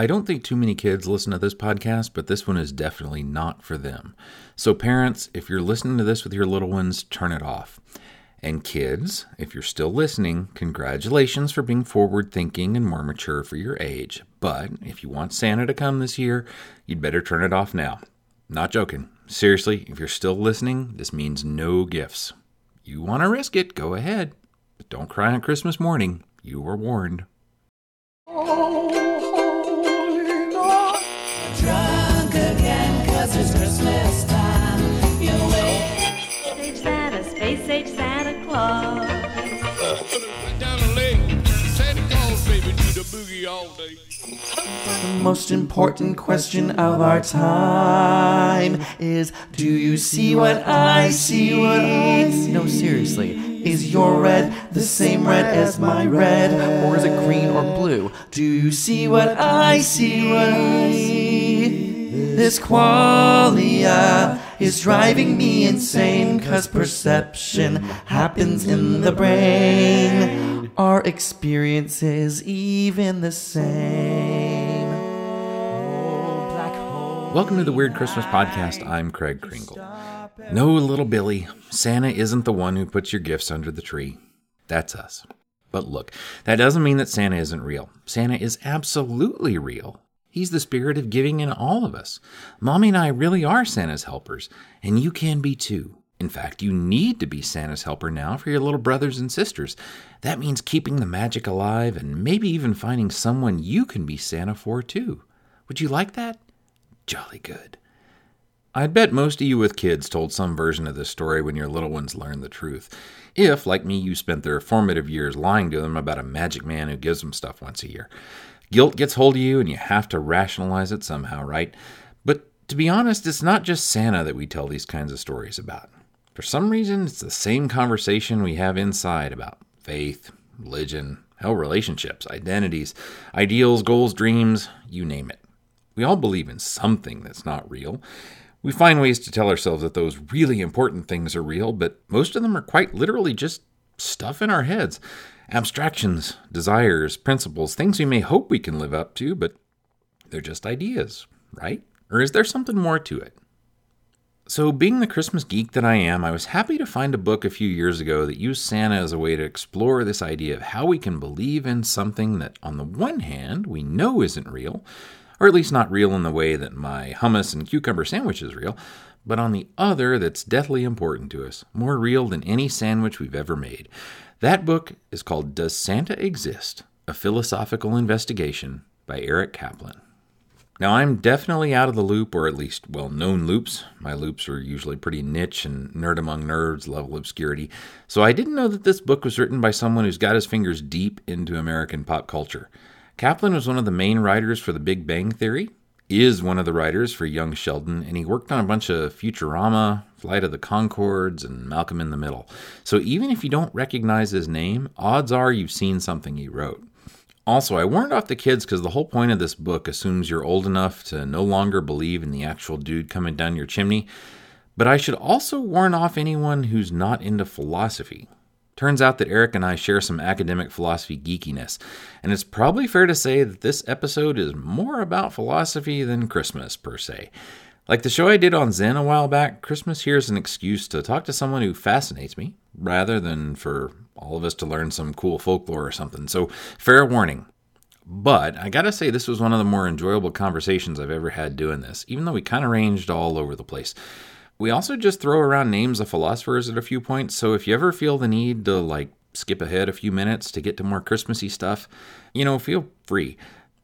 I don't think too many kids listen to this podcast, but this one is definitely not for them. So, parents, if you're listening to this with your little ones, turn it off. And kids, if you're still listening, congratulations for being forward thinking and more mature for your age. But if you want Santa to come this year, you'd better turn it off now. Not joking. Seriously, if you're still listening, this means no gifts. You want to risk it, go ahead. But don't cry on Christmas morning. You were warned. All day. The most important question of our time is Do you see what I see? What No, seriously. Is your red the same red as my red? Or is it green or blue? Do you see what I see? This qualia is driving me insane cause perception happens in the brain. Our experiences even the same. Oh. Welcome to the Weird Christmas Podcast. I'm Craig Kringle. No, little Billy, Santa isn't the one who puts your gifts under the tree. That's us. But look, that doesn't mean that Santa isn't real. Santa is absolutely real. He's the spirit of giving in all of us. Mommy and I really are Santa's helpers, and you can be too. In fact, you need to be Santa's helper now for your little brothers and sisters. That means keeping the magic alive and maybe even finding someone you can be Santa for too. Would you like that? Jolly good. I bet most of you with kids told some version of this story when your little ones learned the truth. If, like me, you spent their formative years lying to them about a magic man who gives them stuff once a year. Guilt gets hold of you and you have to rationalize it somehow, right? But to be honest, it's not just Santa that we tell these kinds of stories about. For some reason, it's the same conversation we have inside about faith, religion, hell, relationships, identities, ideals, goals, dreams, you name it. We all believe in something that's not real. We find ways to tell ourselves that those really important things are real, but most of them are quite literally just stuff in our heads. Abstractions, desires, principles, things we may hope we can live up to, but they're just ideas, right? Or is there something more to it? So, being the Christmas geek that I am, I was happy to find a book a few years ago that used Santa as a way to explore this idea of how we can believe in something that, on the one hand, we know isn't real, or at least not real in the way that my hummus and cucumber sandwich is real, but on the other, that's deathly important to us, more real than any sandwich we've ever made. That book is called Does Santa Exist? A Philosophical Investigation by Eric Kaplan. Now, I'm definitely out of the loop, or at least well known loops. My loops are usually pretty niche and nerd among nerds level obscurity. So I didn't know that this book was written by someone who's got his fingers deep into American pop culture. Kaplan was one of the main writers for The Big Bang Theory, is one of the writers for Young Sheldon, and he worked on a bunch of Futurama, Flight of the Conchords, and Malcolm in the Middle. So even if you don't recognize his name, odds are you've seen something he wrote. Also, I warned off the kids because the whole point of this book assumes you're old enough to no longer believe in the actual dude coming down your chimney. But I should also warn off anyone who's not into philosophy. Turns out that Eric and I share some academic philosophy geekiness, and it's probably fair to say that this episode is more about philosophy than Christmas, per se. Like the show I did on Zen a while back, Christmas here is an excuse to talk to someone who fascinates me, rather than for all of us to learn some cool folklore or something. So, fair warning. But I gotta say, this was one of the more enjoyable conversations I've ever had doing this, even though we kind of ranged all over the place. We also just throw around names of philosophers at a few points, so if you ever feel the need to, like, skip ahead a few minutes to get to more Christmassy stuff, you know, feel free.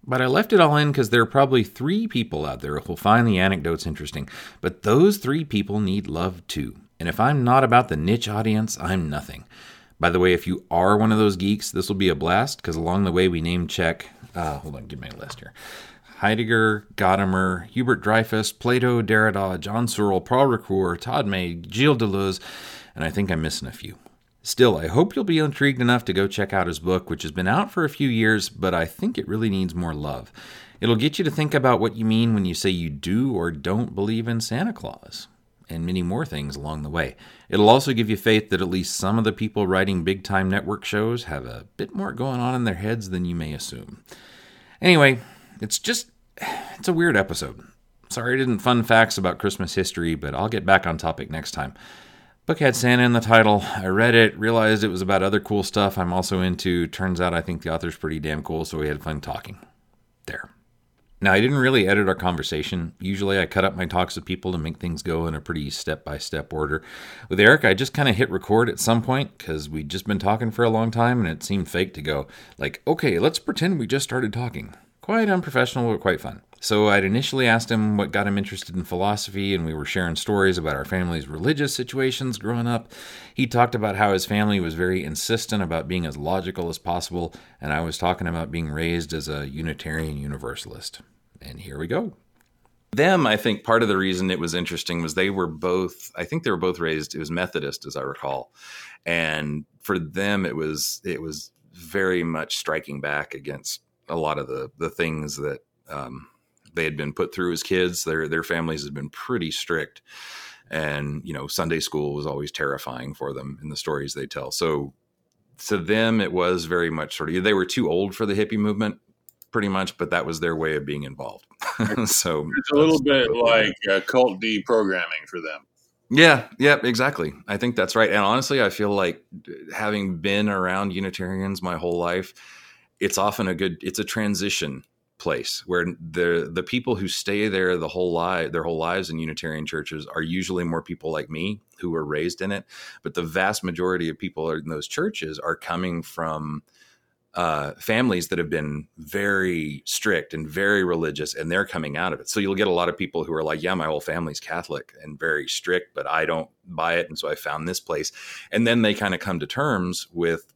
But I left it all in because there are probably three people out there who'll find the anecdotes interesting. But those three people need love too. And if I'm not about the niche audience, I'm nothing. By the way, if you are one of those geeks, this will be a blast because along the way we name check. Uh, hold on, give me a list here. Heidegger, Gadamer, Hubert Dreyfus, Plato, Derrida, John Searle, Paul Ricoeur, Todd May, Gilles Deleuze, and I think I'm missing a few. Still, I hope you'll be intrigued enough to go check out his book, which has been out for a few years, but I think it really needs more love. It'll get you to think about what you mean when you say you do or don't believe in Santa Claus, and many more things along the way. It'll also give you faith that at least some of the people writing big time network shows have a bit more going on in their heads than you may assume. Anyway, it's just it's a weird episode. Sorry I didn't fun facts about Christmas history, but I'll get back on topic next time. Book had Santa in the title. I read it, realized it was about other cool stuff I'm also into. Turns out I think the author's pretty damn cool, so we had fun talking. There. Now, I didn't really edit our conversation. Usually, I cut up my talks with people to make things go in a pretty step by step order. With Eric, I just kind of hit record at some point because we'd just been talking for a long time and it seemed fake to go, like, okay, let's pretend we just started talking. Quite unprofessional, but quite fun. So I'd initially asked him what got him interested in philosophy, and we were sharing stories about our family's religious situations growing up. He talked about how his family was very insistent about being as logical as possible, and I was talking about being raised as a Unitarian Universalist. And here we go. Them, I think part of the reason it was interesting was they were both, I think they were both raised, it was Methodist, as I recall. And for them, it was, it was very much striking back against a lot of the, the things that, um, they had been put through as kids. Their their families had been pretty strict, and you know Sunday school was always terrifying for them in the stories they tell. So to them, it was very much sort of they were too old for the hippie movement, pretty much, but that was their way of being involved. so It's a little bit like uh, cult deprogramming for them. Yeah, yeah, exactly. I think that's right. And honestly, I feel like having been around Unitarians my whole life, it's often a good it's a transition place where the the people who stay there the whole life their whole lives in Unitarian churches are usually more people like me who were raised in it. But the vast majority of people in those churches are coming from uh, families that have been very strict and very religious, and they're coming out of it. So you'll get a lot of people who are like, "Yeah, my whole family's Catholic and very strict, but I don't buy it, and so I found this place." And then they kind of come to terms with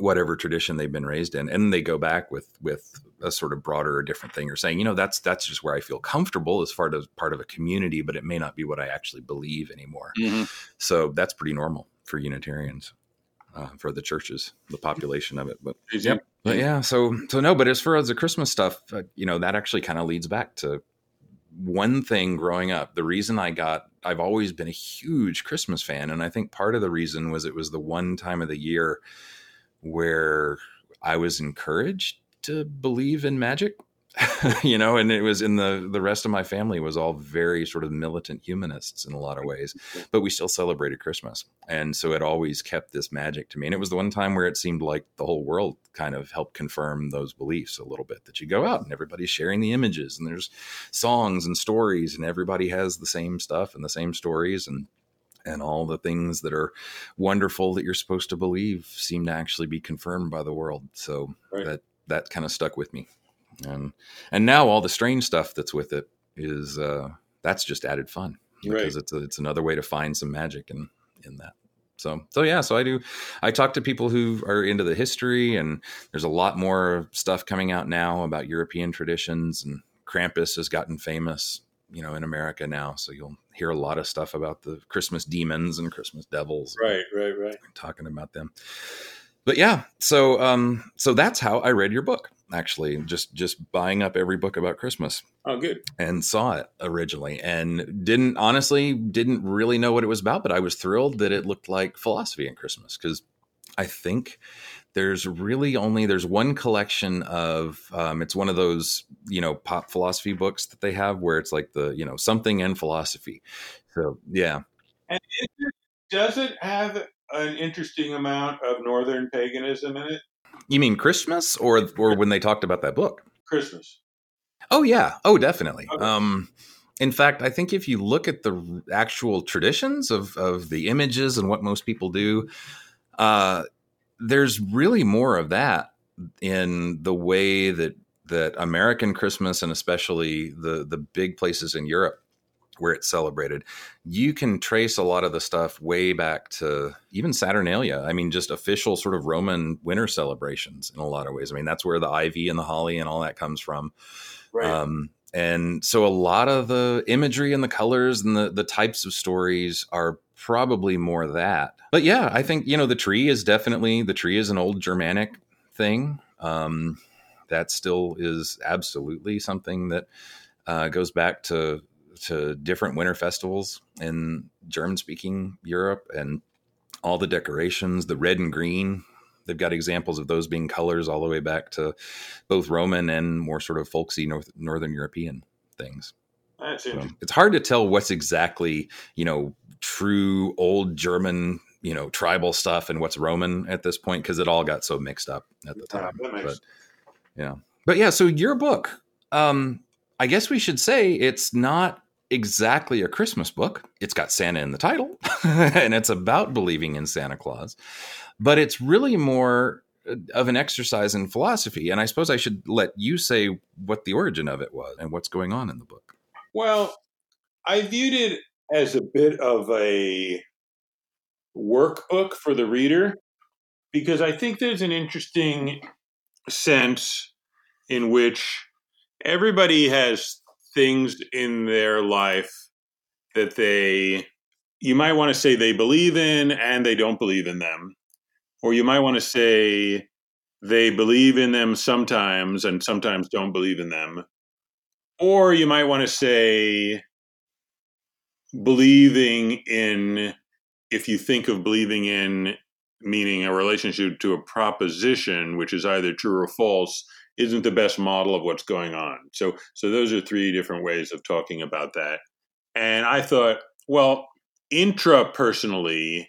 whatever tradition they've been raised in, and they go back with with a sort of broader or different thing, or saying, "You know, that's that's just where I feel comfortable as far as part of a community, but it may not be what I actually believe anymore." So that's pretty normal for Unitarians, uh, for the churches, the population of it. But Yep. but yeah, so so no, but as far as the Christmas stuff, uh, you know, that actually kind of leads back to one thing growing up. The reason I got, I've always been a huge Christmas fan, and I think part of the reason was it was the one time of the year where I was encouraged to believe in magic. you know, and it was in the the rest of my family was all very sort of militant humanists in a lot of ways, but we still celebrated Christmas, and so it always kept this magic to me. And it was the one time where it seemed like the whole world kind of helped confirm those beliefs a little bit. That you go out and everybody's sharing the images, and there's songs and stories, and everybody has the same stuff and the same stories, and and all the things that are wonderful that you're supposed to believe seem to actually be confirmed by the world. So Right. that that kind of stuck with me, and and now all the strange stuff that's with it is uh, that's just added fun because Right. it's a, it's another way to find some magic in in that. So so yeah, so I do. I talk to people who are into the history, and there's a lot more stuff coming out now about European traditions, and Krampus has gotten famous, you know, in America now. So you'll hear a lot of stuff about the Christmas demons and Christmas devils, Right, right, right. talking about them. But yeah, so um, so that's how I read your book. Actually, just just buying up every book about Christmas Oh, good. and saw it originally and didn't honestly didn't really know what it was about but i was thrilled that it looked like philosophy and christmas because i think there's really only there's one collection of um, it's one of those you know pop philosophy books that they have where it's like the you know something in philosophy so yeah And it, does it have an interesting amount of northern paganism in it? you mean christmas or or when they talked about that book Christmas. Oh yeah. Oh, definitely. Okay. Um, in fact, I think if you look at the actual traditions of of the images and what most people do, uh, there's really more of that in the way that that American Christmas and especially the the big places in Europe where it's celebrated, you can trace a lot of the stuff way back to even Saturnalia. I mean, just official sort of Roman winter celebrations in a lot of ways. I mean, that's where the ivy and the holly and all that comes from. Right. Um, and so a lot of the imagery and the colors and the, the types of stories are probably more that. But yeah, I think, you know, the tree is definitely, the tree is an old Germanic thing. Um, that still is absolutely something that uh, goes back to to different winter festivals in German speaking Europe and all the decorations, the red and green they've got examples of those being colors all the way back to both Roman and more sort of folksy North, Northern European things. So it's hard to tell what's exactly, you know, true old German, you know, tribal stuff and what's Roman at this point because it all got so mixed up at the time. makes but yeah. But yeah, so your book, um, I guess we should say it's not exactly a Christmas book. It's got Santa in the title and it's about believing in Santa Claus, but it's really more uh, of an exercise in philosophy. And I suppose I should let you say what the origin of it was and what's going on in the book. Well, I viewed it as a bit of a workbook for the reader because I think there's an interesting sense in which everybody has things in their life that they, you might want to say they believe in and they don't believe in them. Or you might want to say they believe in them sometimes and sometimes don't believe in them. Or you might want to say believing in, if you think of believing in meaning a relationship to a proposition, which is either true or false, isn't the best model of what's going on. So, so those are three different ways of talking about that. And I thought, well, intrapersonally,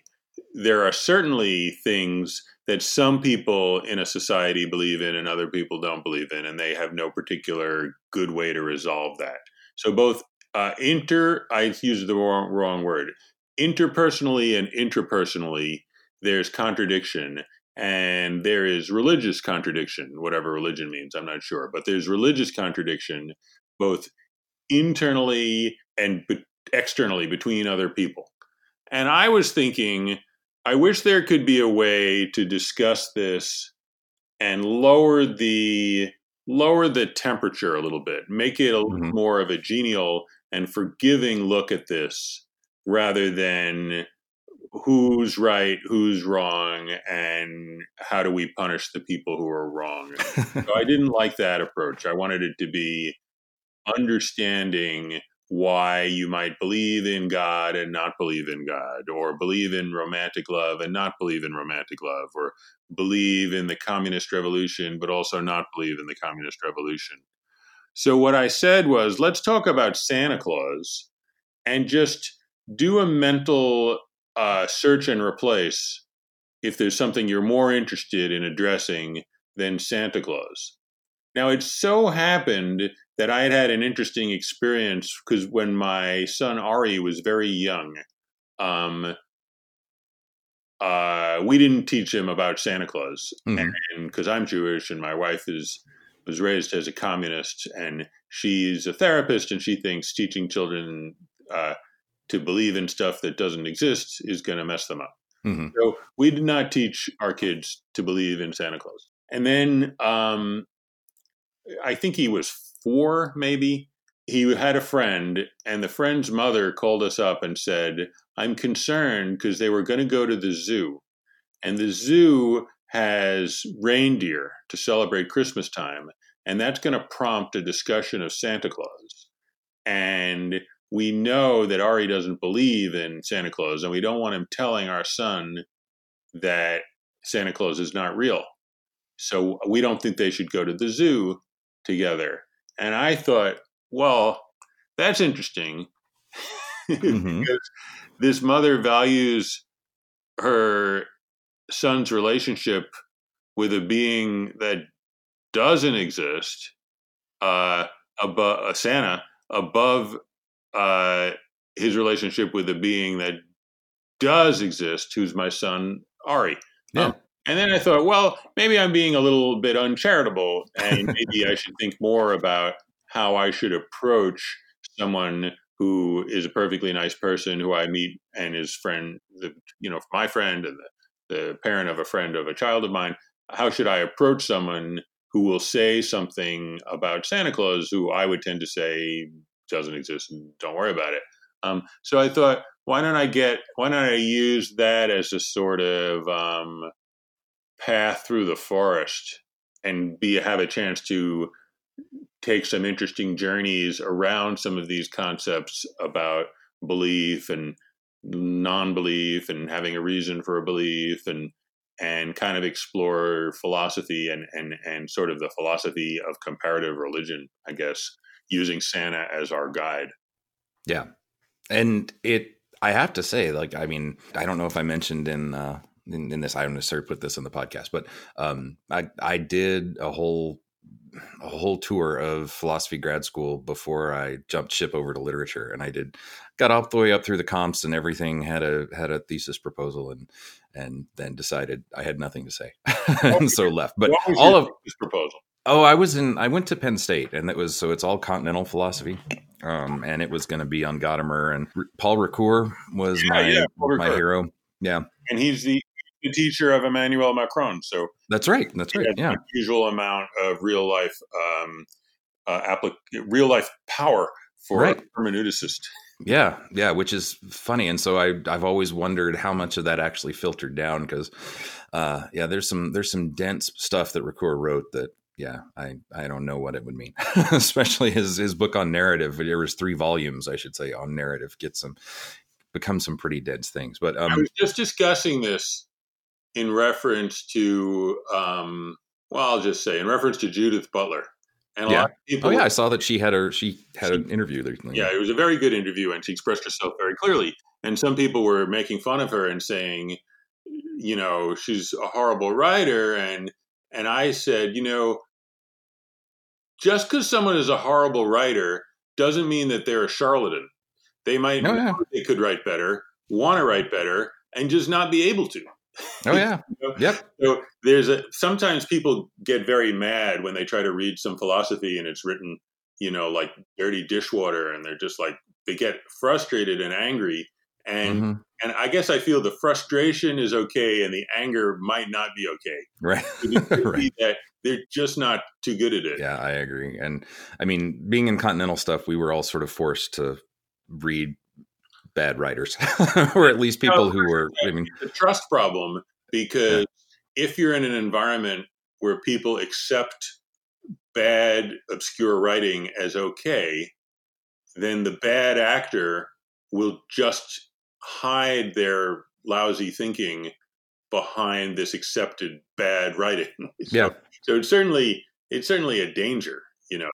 there are certainly things that some people in a society believe in and other people don't believe in, and they have no particular good way to resolve that. So both uh, inter, I used the wrong, wrong word, interpersonally and intrapersonally, there's contradiction, and there is religious contradiction, whatever religion means, I'm not sure, but there's religious contradiction both internally and be- externally between other people. And I was thinking, I wish there could be a way to discuss this and lower the lower the temperature a little bit, make it a little Mhm. more of a genial and forgiving look at this rather than who's right, who's wrong, and how do we punish the people who are wrong. so I didn't like that approach. I wanted it to be understanding why you might believe in God and not believe in God, or believe in romantic love and not believe in romantic love, or believe in the communist revolution but also not believe in the communist revolution. So, what I said was, let's talk about Santa Claus and just do a mental uh, search and replace if there's something you're more interested in addressing than Santa Claus. Now, it so happened that I had had an interesting experience because when my son Ari was very young, um, uh, we didn't teach him about Santa Claus, and because I'm Jewish and my wife is was raised as a communist, and she's a therapist, and she thinks teaching children uh, to believe in stuff that doesn't exist is going to mess them up. Mhm. So we did not teach our kids to believe in Santa Claus. And then um, I think he was four, maybe. He had a friend, and the friend's mother called us up and said, I'm concerned because they were going to go to the zoo. And the zoo has reindeer to celebrate Christmas time. And that's going to prompt a discussion of Santa Claus. And we know that Ari doesn't believe in Santa Claus, and we don't want him telling our son that Santa Claus is not real. So we don't think they should go to the zoo together. And I thought, well, that's interesting Mhm. because this mother values her son's relationship with a being that doesn't exist, uh, above uh, Santa, above uh, his relationship with a being that does exist, who's my son Ari. Yeah. Um, and then I thought, well, maybe I'm being a little bit uncharitable, and maybe I should think more about how I should approach someone who is a perfectly nice person who I meet and is friend, the, you know, my friend and the, the parent of a friend of a child of mine. How should I approach someone who will say something about Santa Claus who I would tend to say doesn't exist and don't worry about it? Um, so I thought, why don't I get, why don't I use that as a sort of um, path through the forest and be have a chance to take some interesting journeys around some of these concepts about belief and non-belief and having a reason for a belief and and kind of explore philosophy and and and sort of the philosophy of comparative religion, I guess, using Santa as our guide. Yeah. And it, I have to say, like, I mean, I don't know if I mentioned in, uh, in, in this, I'm don't necessarily put this in the podcast, but um, I, I did a whole, a whole tour of philosophy grad school before I jumped ship over to literature, and I did got all the way up through the comps and everything. had a had a thesis proposal, and and then decided I had nothing to say, and so left. But all of this proposal? Oh, I was in. I went to Penn State, and it was so it's all continental philosophy, um, and it was going to be on Gadamer and R- Paul Ricoeur was Yeah, my yeah, Paul my Ricoeur. hero. Yeah, And he's the, the teacher of Emmanuel Macron, so that's right. That's right. Yeah, Usual amount of real life um, uh, applic- real life power for Right. a hermeneuticist. yeah, yeah. Which is funny, and so I I've always wondered how much of that actually filtered down because, uh, yeah, there's some there's some dense stuff that Ricoeur wrote that. Yeah, I, I don't know what it would mean, especially his his book on narrative. There was three volumes, I should say, on narrative. Get some become some pretty dense things, but I um, was just discussing this in reference to, um, well, I'll just say in reference to Judith Butler. And a Yeah. lot of people, Oh yeah, I saw that she had a she had an interview there. yeah, it was a very good interview, and she expressed herself very clearly. And some people were making fun of her and saying, you know, she's a horrible writer, and and I said, you know, just because someone is a horrible writer doesn't mean that they're a charlatan. They might Oh, they could write better, want to write better, and just not be able to. Oh yeah. You know? Yep. So there's a sometimes people get very mad when they try to read some philosophy and it's written, you know, like dirty dishwater, and they're just like they get frustrated and angry. And Mhm. and I guess I feel the frustration is okay and the anger might not be okay. Right. Right. that they're just not too good at it. Yeah, I agree. And I mean, being in continental stuff, we were all sort of forced to read bad writers, or at least people who were. I mean, a trust problem because if you're in an environment where people accept bad, obscure writing as okay, then the bad actor will just hide their lousy thinking behind this accepted bad writing. so, Yeah. So it's certainly it's certainly a danger, you know.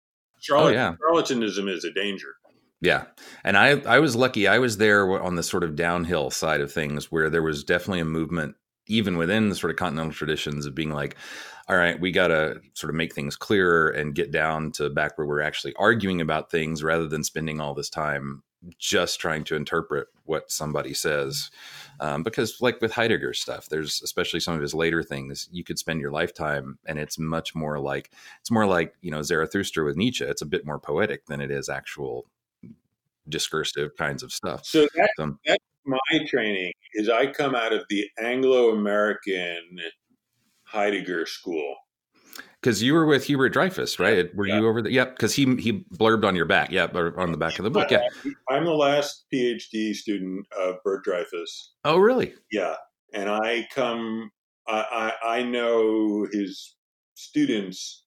Oh, yeah. Charlatanism is a danger. Yeah, and I I was lucky. I was there on the sort of downhill side of things, where there was definitely a movement, even within the sort of continental traditions, of being like, all right, we got to sort of make things clearer and get down to back where we're actually arguing about things rather than spending all this time just trying to interpret what somebody says. Um, because, like with Heidegger's stuff, there's especially some of his later things, you could spend your lifetime, and it's much more like it's more like you know Zarathustra with Nietzsche. It's a bit more poetic than it is actual discursive kinds of stuff. So that, Um, that's my training is I come out of the Anglo-American Heidegger school. Because you were with Hubert Dreyfus, right? Were Yeah. you over there? Yep. Because he he blurbed on your back. Or on the back of the book. Yeah. I'm the last PhD student of Bert Dreyfus. Oh, really? Yeah, and I come. I I, I know his students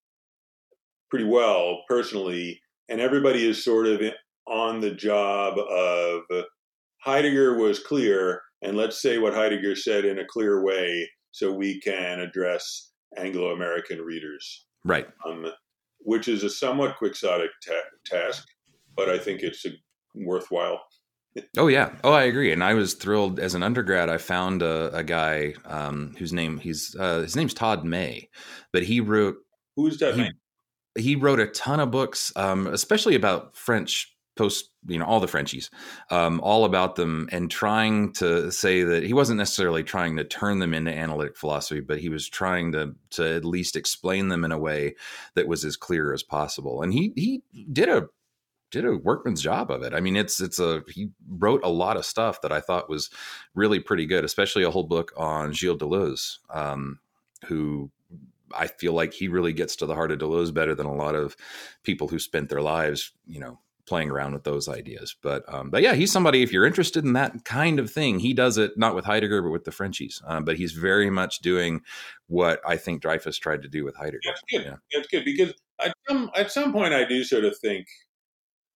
pretty well personally, and everybody is sort of on the job of Heidegger was clear, and let's say what Heidegger said in a clear way, so we can address Anglo-American readers Right. um, which is a somewhat quixotic ta- task, but I think it's a worthwhile. Oh yeah. Oh, I agree. And I was thrilled as an undergrad. I found a, a guy um, whose name he's uh, his name's Todd May, but he wrote Who's that he, man? he wrote a ton of books, um, especially about French post, you know, all the Frenchies, um, all about them, and trying to say that he wasn't necessarily trying to turn them into analytic philosophy, but he was trying to to at least explain them in a way that was as clear as possible. And he he did a did a workman's job of it. I mean, it's it's a he wrote a lot of stuff that I thought was really pretty good, especially a whole book on Gilles Deleuze, um, who I feel like he really gets to the heart of Deleuze better than a lot of people who spent their lives, you know, playing around with those ideas. But um, but yeah, he's somebody if you're interested in that kind of thing, he does it not with Heidegger but with the Frenchies. Um, but he's very much doing what I think Dreyfus tried to do with Heidegger. That's good. Yeah. That's good because at some at some point I do sort of think.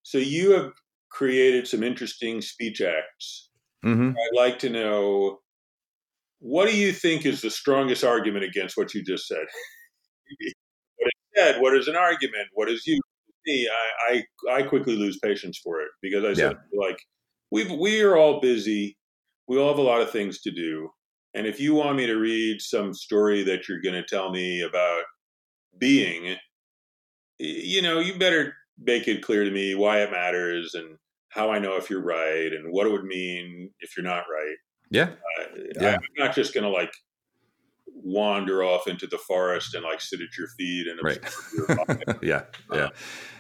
So you have created some interesting speech acts. hmm I'd like to know what do you think is the strongest argument against what you just said? what is said? What is an argument? What is you? Me, I, I, I quickly lose patience for it because I said like we we are all busy. We all have a lot of things to do, and if you want me to read some story that you're going to tell me about being, you know, you better make it clear to me why it matters and how I know if you're right and what it would mean if you're not right. Yeah. Uh, Yeah. I'm not just going to like wander off into the forest and like sit at your feet and Right. your life. yeah. Uh, yeah.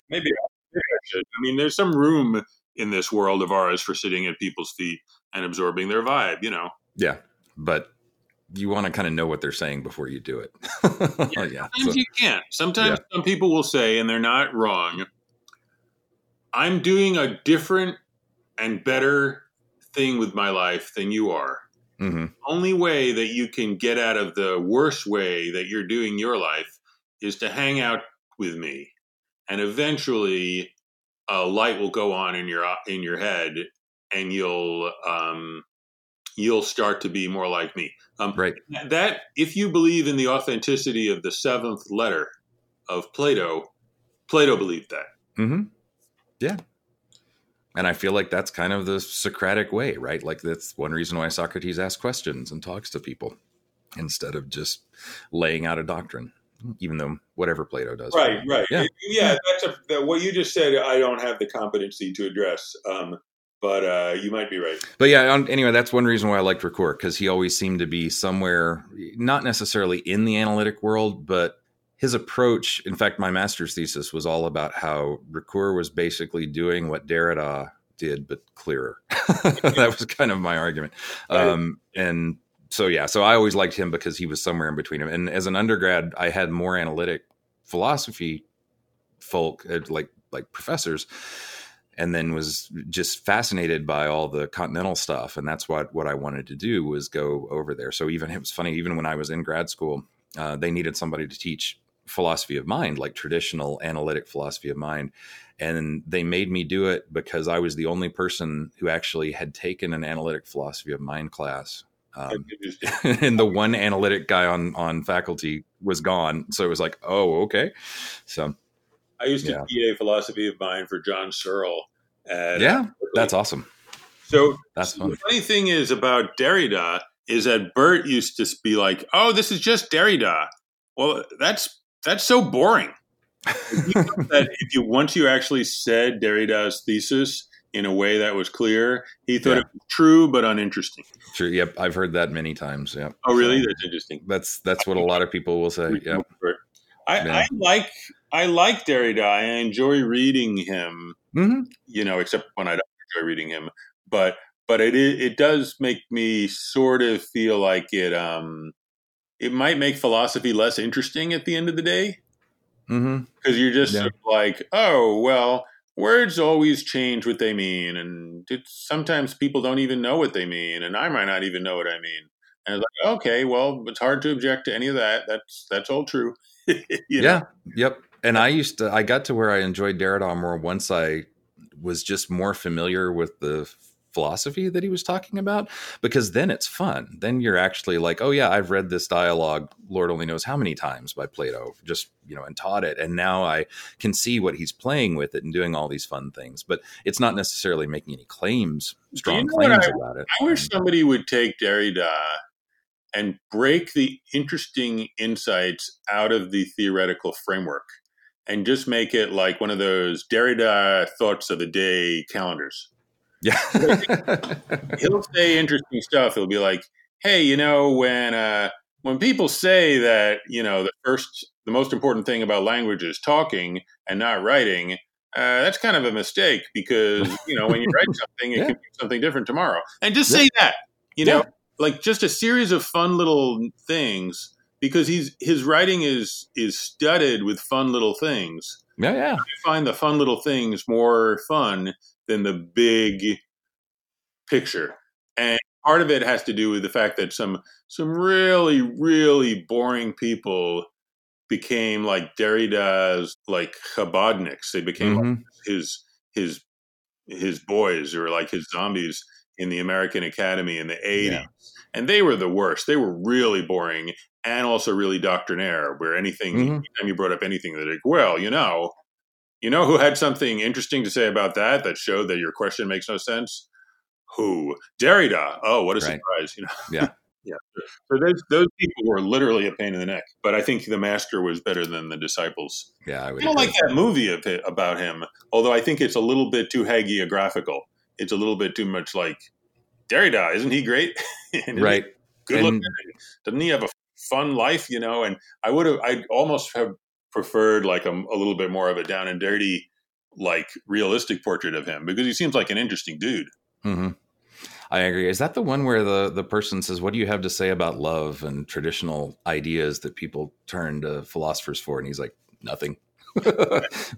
maybe, I- maybe I should. I mean, there's some room in this world of ours for sitting at people's feet and absorbing their vibe. You know, Yeah. But you want to kind of know what they're saying before you do it. yeah. sometimes So- you can't. Sometimes some people will say, and they're not wrong. I'm doing a different and better thing with my life than you are. Mhm. only way that you can get out of the worst way that you're doing your life is to hang out with me and eventually a light will go on in your in your head and you'll um you'll start to be more like me um Right. that if you believe in the authenticity of the seventh letter of plato plato believed that hmm Yeah. And I feel like that's kind of the Socratic way, right? Like that's one reason why Socrates asks questions and talks to people instead of just laying out a doctrine, even though whatever Plato does. right right Yeah. yeah, that's a what you just said i don't have the competency to address um but uh you might be right But yeah, on, anyway, that's one reason why I liked Ricoeur because he always seemed to be somewhere, not necessarily in the analytic world, but his approach. In fact, my master's thesis was all about how Ricoeur was basically doing what Derrida did, but clearer. that was kind of my argument. Um, and so, yeah, so I always liked him because he was somewhere in between him. And as an undergrad, I had more analytic philosophy folk, uh, like like professors and then was just fascinated by all the continental stuff and that's what what i wanted to do was go over there so even it was funny even when i was in grad school uh, they needed somebody to teach philosophy of mind like traditional analytic philosophy of mind. And they made me do it because i was the only person who actually had taken an analytic philosophy of mind class. Um, and the one analytic guy on on faculty was gone. So it was like oh okay. So I used to Yeah. TA philosophy of mind for John Searle. At, yeah that's awesome. So, That's so the funny thing is about Derrida is that Bert used to be like, "Oh, this is just Derrida." Well, that's that's so boring. You know that if you once you actually said Derrida's thesis in a way that was clear, he thought Yeah. it was true but uninteresting. True. Yep, I've heard that many times. Yep. Oh, really? So That's interesting. that's that's what a lot of people will say. Yep. I, Yeah. I like I like Derrida. I enjoy reading him. hmm you know, except when I don't enjoy reading him. But but it it does make me sort of feel like it um it might make philosophy less interesting at the end of the day mm-hmm. because you're just Yeah. sort of like oh well words always change what they mean and it's, sometimes people don't even know what they mean and I might not even know what I mean and it's like okay well it's hard to object to any of that that's that's all true You know? Yeah. Yep. And I used to. I got to where I enjoyed Derrida more once I was just more familiar with the philosophy that he was talking about because then it's fun. Then you're actually like oh yeah i've read this dialogue lord only knows how many times by plato just you know and taught it. And now i can see what he's playing with it and doing all these fun things. But it's not necessarily making any claims strong know claims I- about it. I wish um, somebody would take Derrida and break the interesting insights out of the theoretical framework and just make it like one of those Derrida thoughts of the day calendars. Yeah He'll say interesting stuff. He'll be like, "Hey, you know, when uh, when people say that, you know, the first, the most important thing about language is talking and not writing." Uh, that's kind of a mistake because you know when you write something, it Yeah. can be something different tomorrow. And just say that, you know, Yeah. like just a series of fun little things because he's his writing is is studded with fun little things. yeah yeah I find the fun little things more fun than the big picture. And part of it has to do with the fact that some some really really boring people became like Derrida's like Chabadniks. They became Mhm. his his his boys or like his zombies in the American Academy in the 80s. Yeah. And they were the worst. They were really boring and also really doctrinaire, where anything, Mhm. anytime you brought up anything, they're like, well, you know, you know who had something interesting to say about that that showed that your question makes no sense? Who? Derrida. Oh, what a Right. surprise. You know? Yeah. yeah. So those, those people were literally a pain in the neck. But I think the master was better than the disciples. Yeah, I would I don't agree. like that movie of about him, although I think it's a little bit too hagiographical. It's a little bit too much like Derrida, isn't he great? Isn't he right. Good And- looking. Doesn't he have a fun life? You know, and I would have, I almost have preferred like a, a little bit more of a down and dirty, like realistic portrait of him because he seems like an interesting dude. hmm I agree. Is that the one where the the person says, "What do you have to say about love and traditional ideas that people turn to philosophers for?" And he's like, "Nothing." like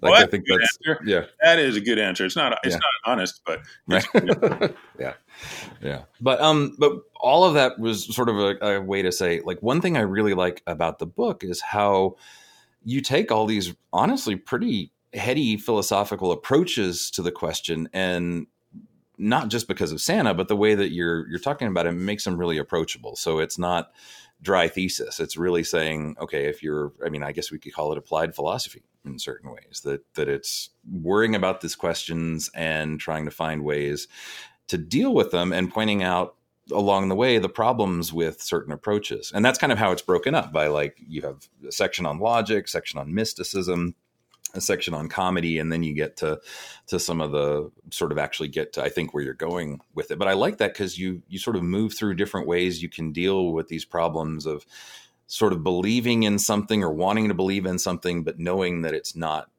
Well, I think a good that's answer. yeah, That is a good answer. It's not, it's Yeah. not honest, but right. yeah, yeah. But um, but all of that was sort of a, a way to say, like, one thing I really like about the book is how you take all these honestly pretty heady philosophical approaches to the question and not just because of Santa, but the way that you're you're talking about it makes them really approachable. So it's not dry thesis. It's really saying, okay, if you're, I mean, I guess we could call it applied philosophy in certain ways. That that it's worrying about these questions and trying to find ways to deal with them and pointing out along the way the problems with certain approaches. And that's kind of how it's broken up by like you have a section on logic, section on mysticism, a section on comedy and then you get to to some of the sort of actually get to I think where you're going with it. But I like that cuz you you sort of move through different ways you can deal with these problems of sort of believing in something or wanting to believe in something but knowing that it's not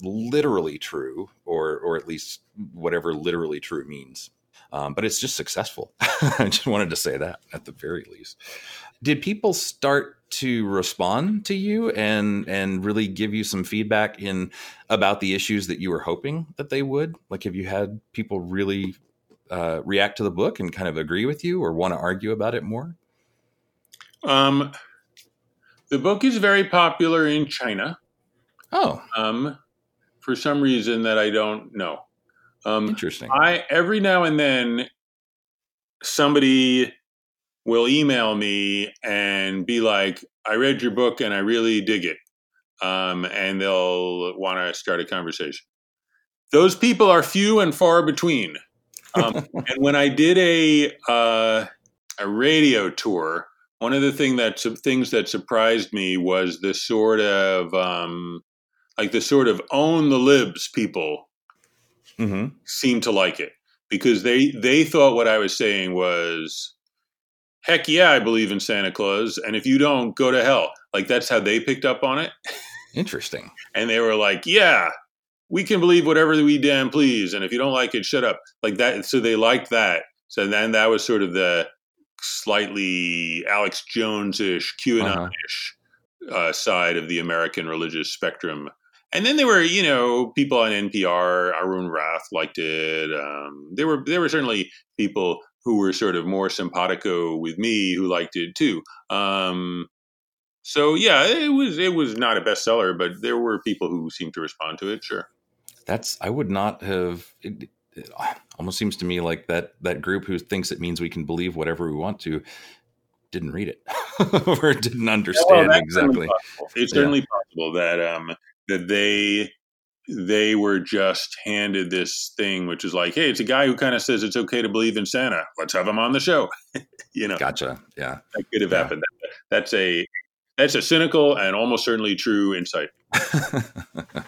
literally true or or at least whatever literally true means. Um, but it's just successful. I just wanted to say that at the very least. Did people start to respond to you and and really give you some feedback in about the issues that you were hoping that they would? Like, have you had people really uh, react to the book and kind of agree with you or want to argue about it more? um, the book is very popular in China. Oh, Um, for some reason that I don't know. Um, interesting. I every now and then somebody will email me and be like, "I read your book and I really dig it," um, and they'll want to start a conversation. Those people are few and far between. Um, and when I did a uh, a radio tour, one of the thing that things that surprised me was the sort of um, like the sort of own the libs people hmm seemed to like it because they they thought what I was saying was heck yeah I believe in Santa Claus and if you don't go to hell. Like that's how they picked up on it. Interesting. and they were like yeah we can believe whatever we damn please and if you don't like it shut up. Like that so they liked that. So then that was sort of the slightly Alex Jones-ish QAnon-ish uh, side of the American religious spectrum and then there were, you know, people on NPR. Arun Rath liked it. Um, there were there were certainly people who were sort of more simpatico with me who liked it too. Um, so yeah, it was it was not a bestseller, but there were people who seemed to respond to it. Sure. That's I would not have. It, it almost seems to me like that that group who thinks it means we can believe whatever we want to didn't read it or didn't understand that's exactly. certainly. It's Yeah. certainly possible that um, that they they were just handed this thing, which is like, hey, it's a guy who kind of says it's okay to believe in Santa. Let's have him on the show. you know, Gotcha. Yeah. that could have Yeah. happened. That's a that's a cynical and almost certainly true insight.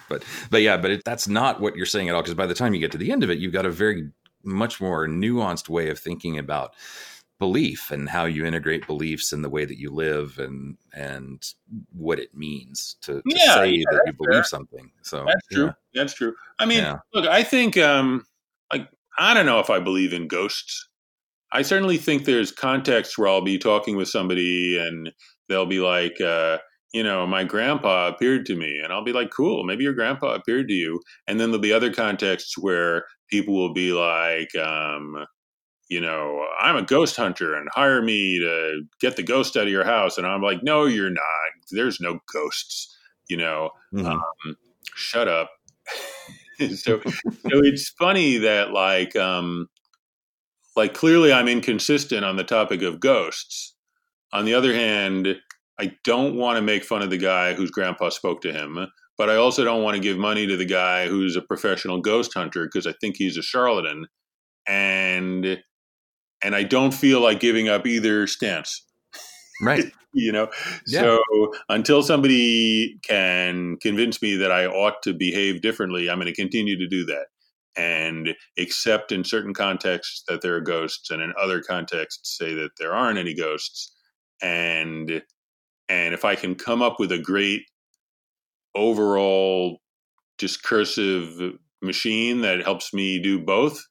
but but yeah, but it, that's not what you're saying at all. Because by the time you get to the end of it, you've got a very much more nuanced way of thinking about belief and how you integrate beliefs in the way that you live and and what it means to, to Yeah, say yeah, that you believe fair. something. So That's true. yeah. That's true. I mean, look, I think um like I don't know if I believe in ghosts. I certainly think there's contexts where I'll be talking with somebody and they'll be like, uh, you know, my grandpa appeared to me. And I'll be like, cool, maybe your grandpa appeared to you. And then there'll be other contexts where people will be like, um, you know, I'm a ghost hunter and hire me to get the ghost out of your house. And I'm like, no, you're not. There's no ghosts, you know Mhm. um, shut up. so, so it's funny that like, um, like clearly I'm inconsistent on the topic of ghosts. On the other hand, I don't want to make fun of the guy whose grandpa spoke to him, but I also don't want to give money to the guy who's a professional ghost hunter because I think he's a charlatan. And and I don't feel like giving up either stance. Right. you know Yeah. so until somebody can convince me that i ought to behave differently i'm going to continue to do that and accept in certain contexts that there are ghosts and in other contexts say that there aren't any ghosts and and if i can come up with a great overall discursive machine that helps me do both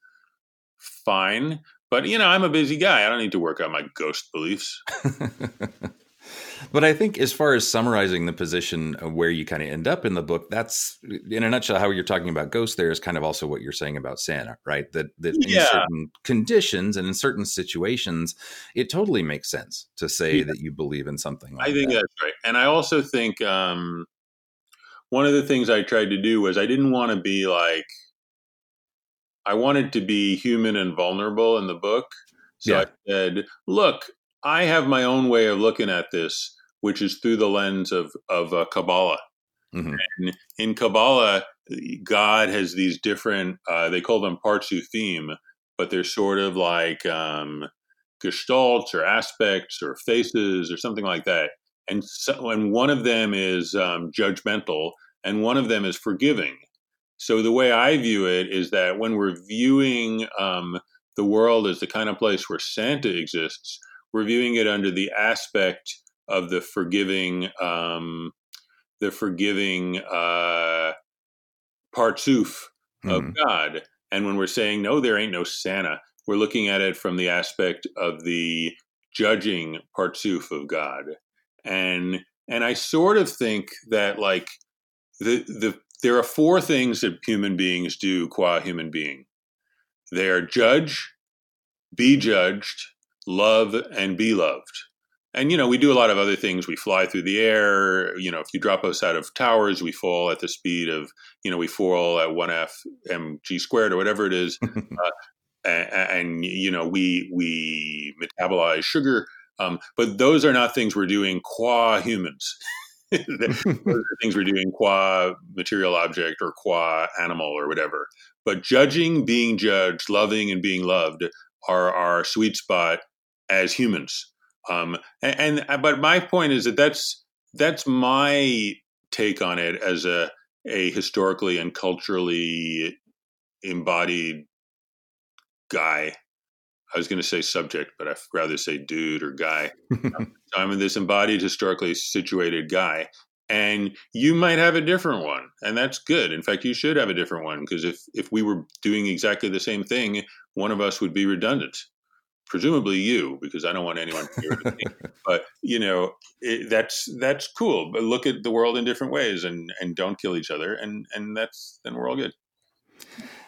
fine but you know i'm a busy guy i don't need to work on my ghost beliefs But I think, as far as summarizing the position of where you kind of end up in the book, that's in a nutshell how you're talking about ghosts. There is kind of also what you're saying about Santa, right? That that in certain conditions and in certain situations, it totally makes sense to say Yeah. that you believe in something. Like I think that. that's right. And I also think um, one of the things I tried to do was I didn't want to be like, I wanted to be human and vulnerable in the book. So Yeah. I said, look, I have my own way of looking at this, which is through the lens of, of uh, Kabbalah. Mhm. And in Kabbalah, God has these different, uh, they call them partsufim, but they're sort of like um, gestalts or aspects or faces or something like that. And so, and one of them is um, judgmental, and one of them is forgiving. So the way I view it is that when we're viewing um, the world as the kind of place where Santa exists, we're viewing it under the aspect of the forgiving, um, the forgiving uh, partsuf of Mhm. God. And when we're saying no, there ain't no Santa, we're looking at it from the aspect of the judging partsuf of God. And and I sort of think that like the the there are four things that human beings do qua human being. They are judge, be judged, love, and be loved. And you know, we do a lot of other things. We fly through the air. You know, if you drop us out of towers, we fall at the speed of you know we fall at one f mg squared or whatever it is. uh, and, and you know we we metabolize sugar. Um, but those are not things we're doing qua humans. things we're doing qua material object or qua animal or whatever. But judging, being judged, loving, and being loved are our sweet spot as humans. Um, and, and but my point is that that's that's my take on it as a a historically and culturally embodied guy. I was going to say subject, but I'd rather say dude or guy. I'm this embodied, historically situated guy. And you might have a different one, and that's good. In fact, you should have a different one because if if we were doing exactly the same thing, one of us would be redundant. Presumably you, because I don't want anyone to hear me. But you know, it, that's that's cool. But look at the world in different ways, and and don't kill each other, and and that's then we're all good.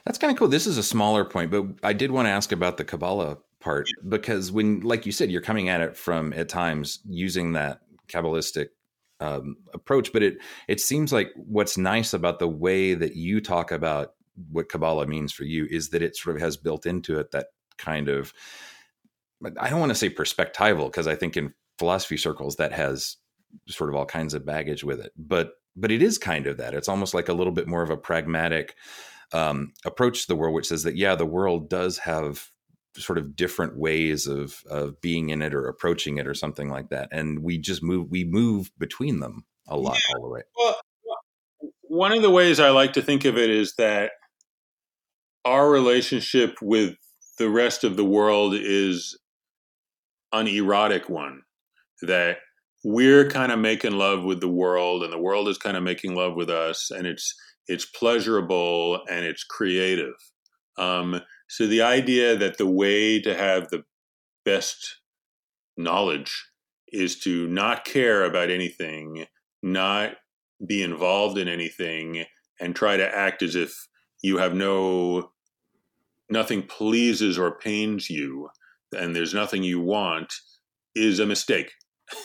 That's kind of cool. This is a smaller point, but I did want to ask about the Kabbalah part because when, like you said, you're coming at it from at times using that Kabbalistic um, approach, but it it seems like what's nice about the way that you talk about what Kabbalah means for you is that it sort of has built into it that kind of I don't want to say perspectival because I think in philosophy circles that has sort of all kinds of baggage with it, but but it is kind of that. It's almost like a little bit more of a pragmatic um, approach to the world, which says that yeah, the world does have sort of different ways of of being in it or approaching it or something like that, and we just move we move between them a lot all the way. Well, one of the ways I like to think of it is that our relationship with the rest of the world is an erotic one. That we're kind of making love with the world, and the world is kind of making love with us, and it's it's pleasurable and it's creative. Um, so the idea that the way to have the best knowledge is to not care about anything, not be involved in anything and try to act as if you have no nothing pleases or pains you and there's nothing you want is a mistake.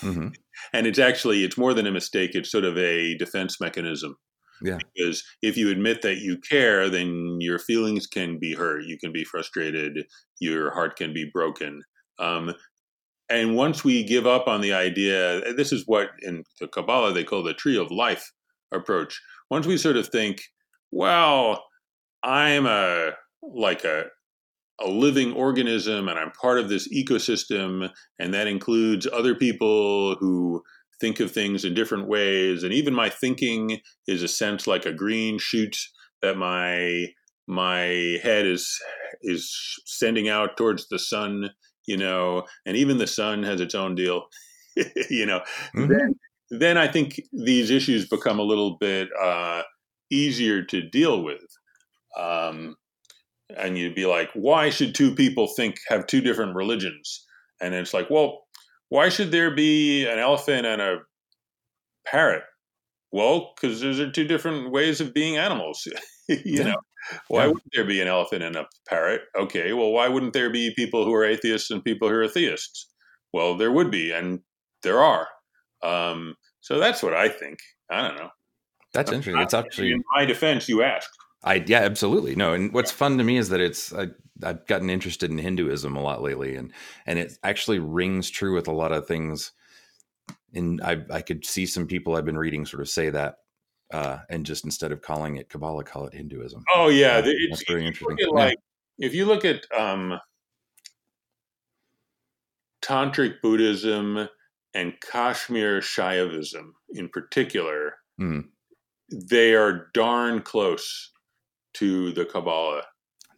Hmm and it's actually it's more than a mistake it's sort of a defense mechanism Yeah. Because if you admit that you care, then your feelings can be hurt. You can be frustrated. Your heart can be broken. Um, and once we give up on the idea, this is what in the Kabbalah they call the tree of life approach. Once we sort of think, well, I'm a like a a living organism and I'm part of this ecosystem, and that includes other people who think of things in different ways. And even my thinking is a sense like a green shoot that my my head is is sending out towards the sun, you know, and even the sun has its own deal, you know. Mhm. Then, then I think these issues become a little bit uh, easier to deal with. Um, and you'd be like, why should two people think have two different religions? And it's like, well, why should there be an elephant and a parrot? Well, because those are two different ways of being animals. you Yeah. know, why Yeah. wouldn't there be an elephant and a parrot? Okay, well, why wouldn't there be people who are atheists and people who are theists? Well, there would be, and there are. Um, so that's what I think. I don't know. That's interesting. It's actually In my defense, you asked. I yeah, absolutely. No, and what's fun to me is that it's I, I've gotten interested in Hinduism a lot lately, and and it actually rings true with a lot of things. And I I could see some people I've been reading sort of say that, uh, and just instead of calling it Kabbalah, call it Hinduism. Oh yeah, the- it's, very if you look interesting. Yeah. like if you look at um, tantric Buddhism and Kashmir Shaivism in particular, Hmm. they are darn close to the Kabbalah.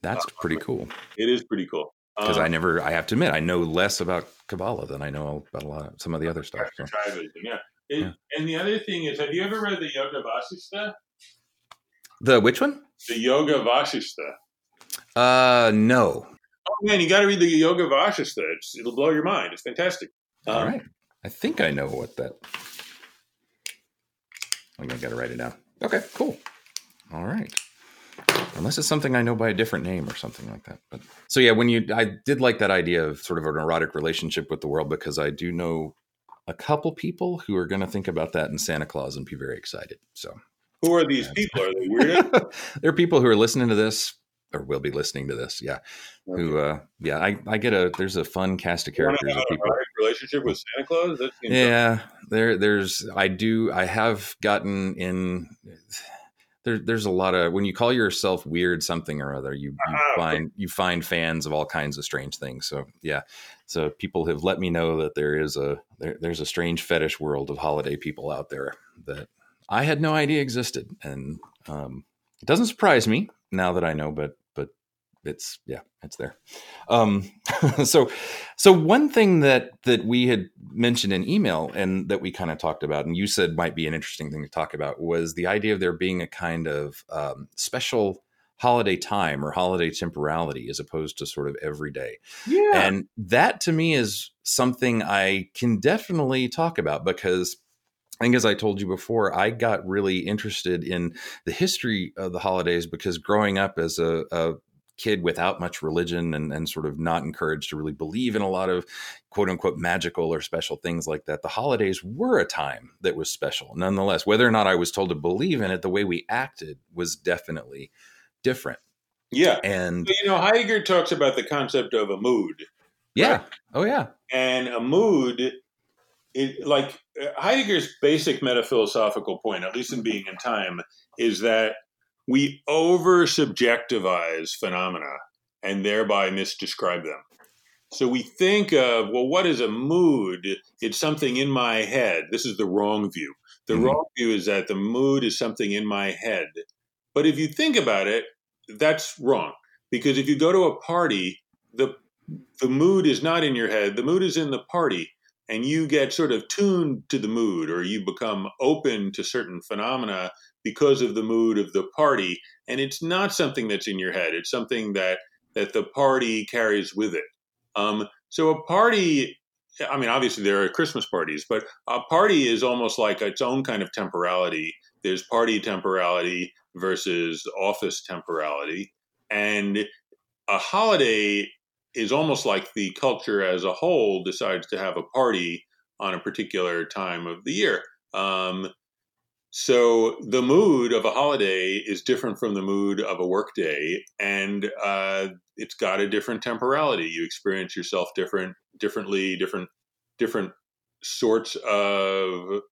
That's pretty cool It is pretty cool. because Um, I never I have to admit I know less about Kabbalah than I know about a lot of some of the other stuff. So. Yeah. It- Yeah. And the other thing is, have you ever read the Yoga Vasista? The which one? The Yoga Vasista. Uh, no. Oh man, you got to read the Yoga Vasista. It's, it'll blow your mind. It's fantastic. Um, All right. I think I know what that. I'm gonna gotta write it down. Okay, cool. All right. Unless it's something I know by a different name or something like that. But so yeah, when you, I did like that idea of sort of an erotic relationship with the world because I do know a couple people who are going to think about that in Santa Claus and be very excited. So Who are these people? Are they weird? there are people who are listening to this or will be listening to this. Yeah. Who, uh, yeah, I, I get a, there's a fun cast of characters of people. relationship with Santa Claus? Yeah, there, there's, I do, I have gotten in. There, there's a lot of when you call yourself weird something or other, you, you okay. find you find fans of all kinds of strange things. So yeah, so people have let me know that there is a there, there's a strange fetish world of holiday people out there that I had no idea existed, and um, it doesn't surprise me now that I know, but it's yeah, it's there. Um, so so one thing that that we had mentioned in email and that we kind of talked about, and you said might be an interesting thing to talk about, was the idea of there being a kind of um, special holiday time or holiday temporality as opposed to sort of every day. Yeah. And that to me is something I can definitely talk about because I think, as I told you before, I got really interested in the history of the holidays because growing up as a, a kid without much religion and, and sort of not encouraged to really believe in a lot of quote unquote magical or special things like that, the holidays were a time that was special. Nonetheless, whether or not I was told to believe in it, the way we acted was definitely different. yeah. And You know, Heidegger talks about the concept of a mood, yeah, oh, yeah. and a mood, it, like Heidegger's basic metaphilosophical point, at least in Being and Time, is that we over subjectivize phenomena and thereby misdescribe them. So we think of, well, what is a mood? It's something in my head. This is the wrong view. The Mhm. wrong view is that the mood is something in my head. But if you think about it, that's wrong. Because if you go to a party, the the mood is not in your head, the mood is in the party. And you get sort of tuned to the mood, or you become open to certain phenomena because of the mood of the party. And it's not something that's in your head. It's something that that the party carries with it. Um, so a party, I mean, obviously there are Christmas parties, but a party is almost like its own kind of temporality. There's party temporality versus office temporality, and a holiday is almost like the culture as a whole decides to have a party on a particular time of the year. Um, so the mood of a holiday is different from the mood of a workday, and uh, it's got a different temporality. You experience yourself different, differently, different, different sorts of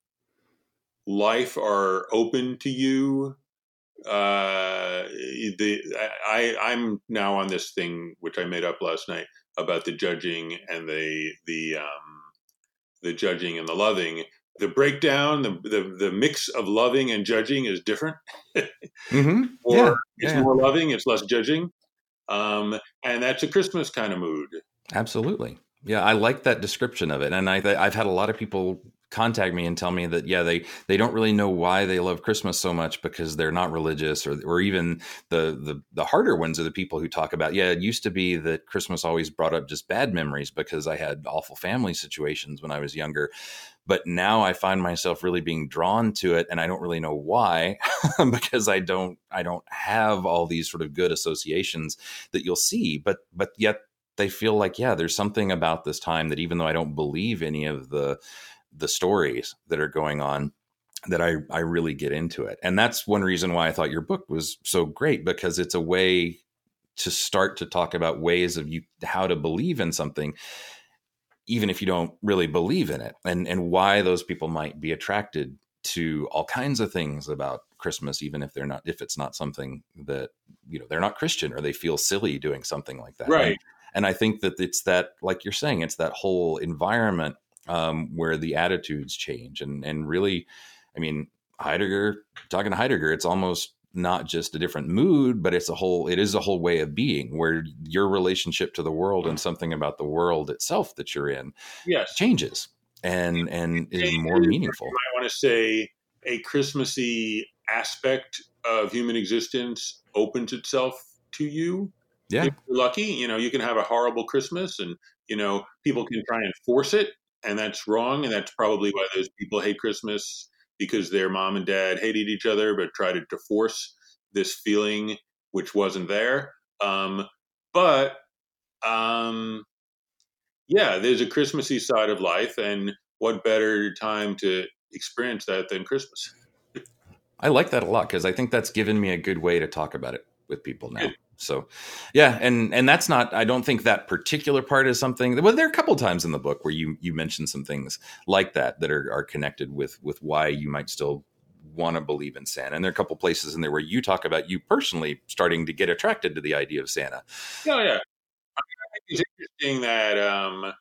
life are open to you. Uh, the I I'm now on this thing which I made up last night about the judging and the the um, the judging and the loving. The breakdown, the, the the mix of loving and judging is different. Mm-hmm. or Yeah, it's yeah. more loving, it's less judging. Um, and that's a Christmas kind of mood. Absolutely. Yeah, I like that description of it, and I, I've had a lot of people contact me and tell me that yeah they they don't really know why they love Christmas so much because they're not religious or or even the the the harder ones are the people who talk about yeah it used to be that Christmas always brought up just bad memories because I had awful family situations when I was younger. But now I find myself really being drawn to it and I don't really know why because I don't I don't have all these sort of good associations that you'll see. But but yet they feel like yeah there's something about this time that even though I don't believe any of the the stories that are going on that I I really get into it. And that's one reason why I thought your book was so great because it's a way to start to talk about ways of you how to believe in something even if you don't really believe in it and and why those people might be attracted to all kinds of things about Christmas even if they're not if it's not something that you know they're not Christian or they feel silly doing something like that. Right. And, and I think that it's that like you're saying it's that whole environment um, where the attitudes change and and really i mean heidegger talking to heidegger it's almost not just a different mood but it's a whole it is a whole way of being where your relationship to the world and something about the world itself that you're in Yes. changes and and is more meaningful I want to say a Christmassy aspect of human existence opens itself to you. yeah If you're lucky, you know, you can have a horrible Christmas and, you know, people can try and force it, and that's wrong. And that's probably why those people hate Christmas because their mom and dad hated each other, but tried to force this feeling which wasn't there. Um, but um, yeah, there's a Christmassy side of life, and what better time to experience that than Christmas? I like that a lot because I think that's given me a good way to talk about it with people now. Good. So, yeah, and and that's not. I don't think that particular part is something. Well, there are a couple times in the book where you you mention some things like that that are are connected with with why you might still want to believe in Santa. And there are a couple places in there where you talk about you personally starting to get attracted to the idea of Santa. Oh yeah, I, mean, I think it's interesting that um,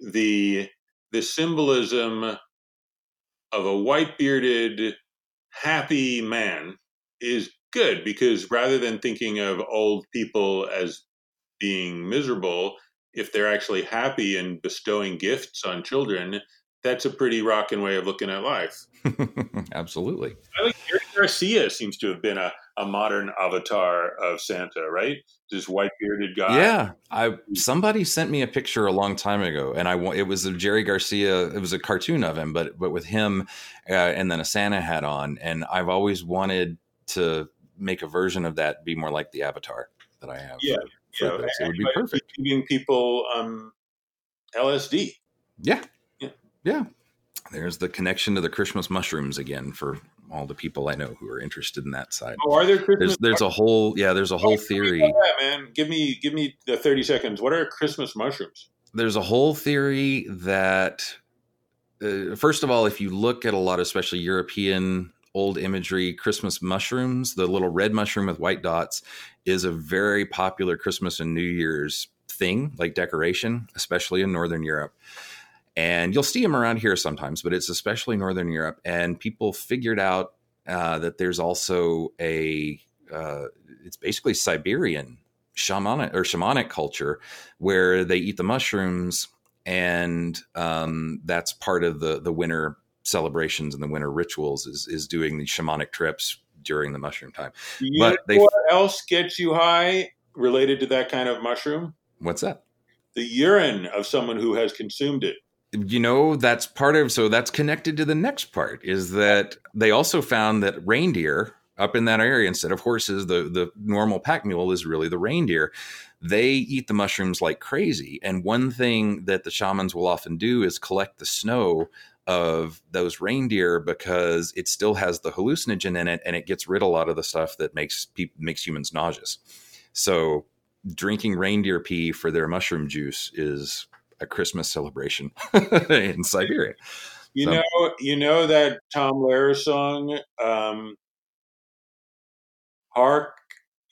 the the symbolism of a white bearded happy man is good because rather than thinking of old people as being miserable, if they're actually happy and bestowing gifts on children, that's a pretty rocking way of looking at life. Absolutely. I think Jerry Garcia seems to have been a, a modern avatar of Santa, right? This white bearded guy. Yeah, I somebody sent me a picture a long time ago, and I it was of Jerry Garcia. It was a cartoon of him, but but with him, uh, and then a Santa hat on. And I've always wanted to make a version of that be more like the avatar that I have. Yeah, for You know, this. It would be perfect. Giving people um, LSD. Yeah. Yeah. yeah, There's the connection to the Christmas mushrooms again for all the people I know who are interested in that side. Oh, are there Christmas? There's there's a whole yeah there's a whole theory. Yeah, man. Give me give me the thirty seconds. What are Christmas mushrooms? there's a whole theory that uh, first of all if you look at a lot of especially european old imagery christmas mushrooms the little red mushroom with white dots is a very popular christmas and new year's thing like decoration especially in northern europe. And you'll see them around here sometimes but it's especially northern europe. And people figured out uh, that there's also a uh, it's basically siberian shamanic or shamanic culture where they eat the mushrooms and um, that's part of the the winter celebrations and the winter rituals is is doing the shamanic trips during the mushroom time You But they- what else gets you high related to that kind of mushroom? what's that The urine of someone who has consumed it. you know that's part of so that's connected to the next part is that they also found that reindeer up in that area instead of horses the the normal pack mule is really the reindeer they eat the mushrooms like crazy and one thing that the shamans will often do is collect the snow of those reindeer because it still has the hallucinogen in it and it gets rid of a lot of the stuff that makes people makes humans nauseous. So drinking reindeer pee for their mushroom juice is a Christmas celebration in Siberia. You So- know, you know that Tom Lehrer song, um, "Hark,"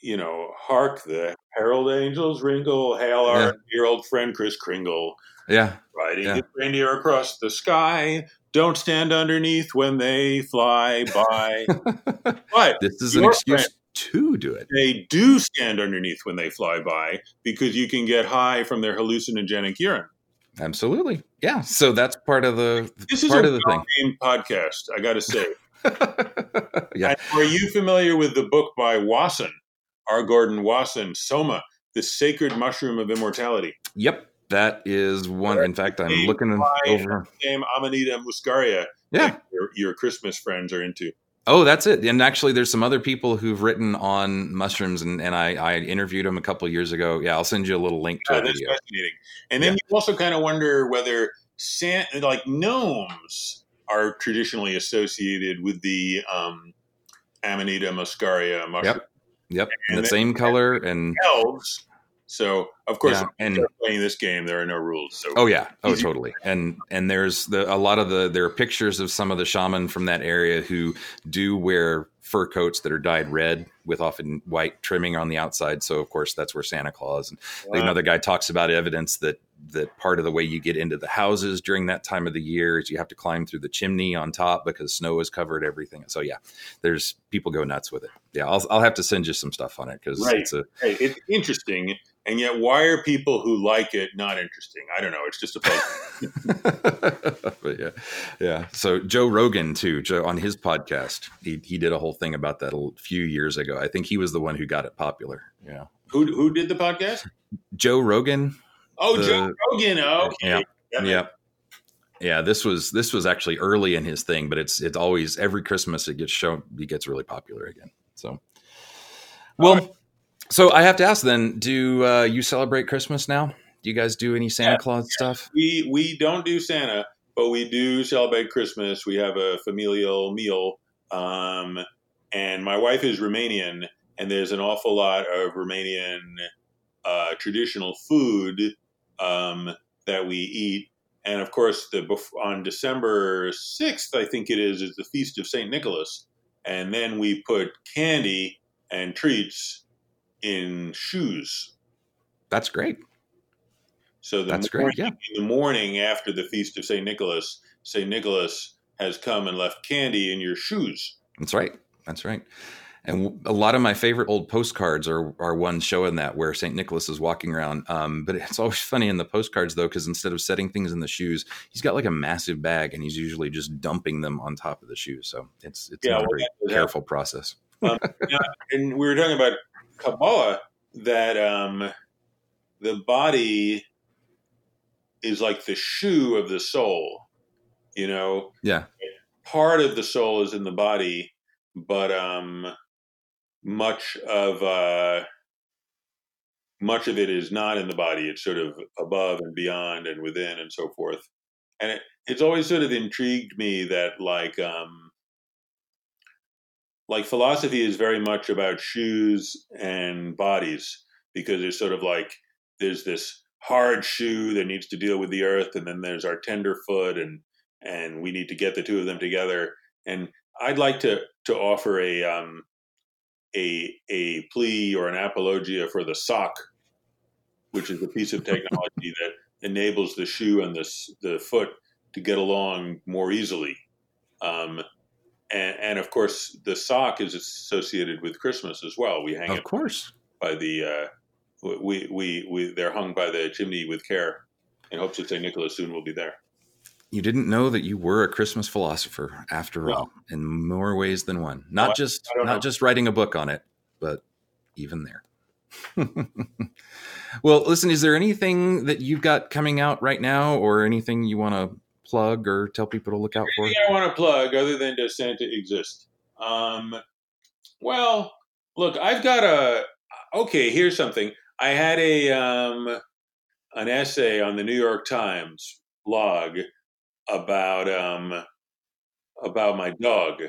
you know, "Hark the herald angels ringle, hail our Yeah. dear old friend Kris Kringle, Yeah. Riding Yeah. his reindeer across the sky. Don't stand underneath when they fly by." but This is an excuse friend. to do it. they do stand underneath when they fly by because you can get high from their hallucinogenic urine. Absolutely. Yeah. So that's part of the This is part a of the thing. podcast, I got to say. yeah. And Are you familiar with the book by Wasson, R. Gordon Wasson, Soma, the sacred mushroom of immortality? Yep. That is one. In fact, I'm looking over. Name Amanita muscaria. Yeah. that Your, your Christmas friends are into. Oh, that's it. And actually, there's some other people who've written on mushrooms, and, and I, I interviewed them a couple years ago. Yeah, I'll send you a little link to Yeah, that's video. fascinating. And then you also kind of wonder whether san- like gnomes are traditionally associated with the um, Amanita muscaria mushroom. Yep. Yep. And And the same color. And Elves. So, of course, yeah, and playing this game, there are no rules. So, Oh yeah, oh totally. And and there's the a lot of the there are pictures of some of the shaman from that area who do wear fur coats that are dyed red with often white trimming on the outside. So of course that's where Santa Claus and Wow. another guy talks about evidence that that part of the way you get into the houses during that time of the year is you have to climb through the chimney on top because snow has covered everything. So yeah, there's people go nuts with it. Yeah, I'll I'll have to send you some stuff on it because Right. it's a Hey, it's interesting, and yet why are people who like it not interesting? I don't know. It's just a puzzle. but yeah, yeah. So Joe Rogan too, Joe on his podcast, he he did a whole thing about that a few years ago. I think he was the one who got it popular. Yeah, who who did the podcast? Joe Rogan. Oh, The- Joe Rogan. Oh, okay. Yeah. That Yeah. Yeah, this was this was actually early in his thing, but it's it's always every Christmas it gets shown he gets really popular again. So, well, so I have to ask then: Do uh, you celebrate Christmas now? Do you guys do any Santa Yeah, Claus stuff? We we don't do Santa, but we do celebrate Christmas. We have a familial meal, um, and my wife is Romanian, and there's an awful lot of Romanian uh, traditional food um, that we eat. And of course, the on December sixth, I think it is, is the feast of Saint Nicholas, and then we put candy and treats in shoes. That's great. So the That's morning, great. Yeah. in the morning after the feast of Saint Nicholas, Saint Nicholas has come and left candy in your shoes. That's right. That's right. And a lot of my favorite old postcards are are ones showing that where Saint Nicholas is walking around. Um, but it's always funny in the postcards though, because instead of setting things in the shoes, he's got like a massive bag, and he's usually just dumping them on top of the shoes. So it's it's Yeah, not well, a very careful process. And we were talking about Kabbalah that um, the body is like the shoe of the soul. You know, Yeah. part of the soul is in the body, but um, much of uh, much of it is not in the body. It's sort of above and beyond and within and so forth. And it, it's always sort of intrigued me that like um, like philosophy is very much about shoes and bodies because there's sort of like there's this hard shoe that needs to deal with the earth and then there's our tender foot and and we need to get the two of them together. And i'd like to to offer a um a a plea or an apologia for the sock which is a piece of technology that enables the shoe and the the foot to get along more easily. Um and, and of course the sock is associated with christmas as well we hang it, Of it course. by the uh we, we we they're hung by the chimney with care in hopes that st nicholas soon will be there You didn't know that you were a Christmas philosopher after Well- all, in more ways than one. Not Well, just not know. just writing a book on it, but even there. well, listen, is there anything that you've got coming out right now or anything you want to plug or tell people to look out for? I want to plug other than does Santa exist? Um, well, look, I've got a. Okay, here's something. I had a um, an essay on the New York Times blog about um, about my dog.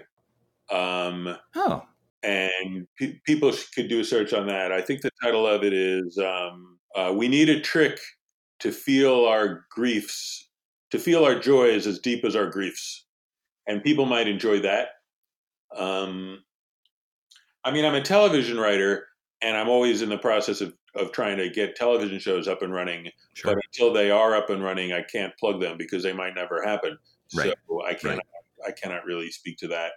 Um, Oh, and pe- people could do a search on that. I think the title of it is um, uh, "We Need a Trick to Feel Our Griefs, to Feel Our Joys as Deep as Our Griefs," and people might enjoy that. Um, I mean, I'm a television writer, and I'm always in the process of of trying to get television shows up and running. sure. But until they are up and running, I can't plug them because they might never happen. Right. So I cannot. I cannot really speak to that.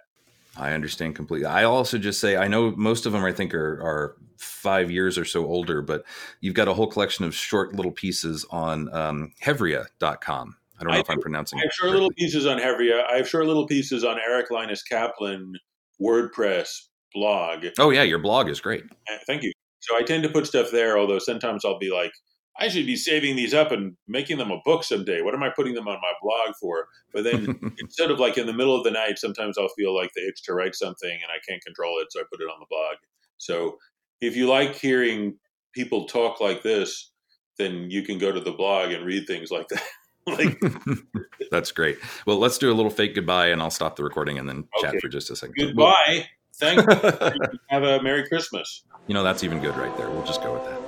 I understand completely. I also just say I know most of them I think are are five years or so older, but you've got a whole collection of short little pieces on um, Hevria.com. I don't know I if I'm pronouncing I have it. short little pieces on Hevria. I have short little pieces on Eric Linus Kaplan WordPress blog. Oh yeah, your blog is great. Uh, Thank you. So I tend to put stuff there, although sometimes I'll be like, I should be saving these up and making them a book someday. What am I putting them on my blog for? But then instead of like in the middle of the night, sometimes I'll feel like the itch to write something and I can't control it, so I put it on the blog. So if you like hearing people talk like this, then you can go to the blog and read things like that. like That's great. Well, let's do a little fake goodbye, and I'll stop the recording and then chat for just a second. goodbye. Thank you. Have a Merry Christmas. you know that's even good right there. We'll just go with that.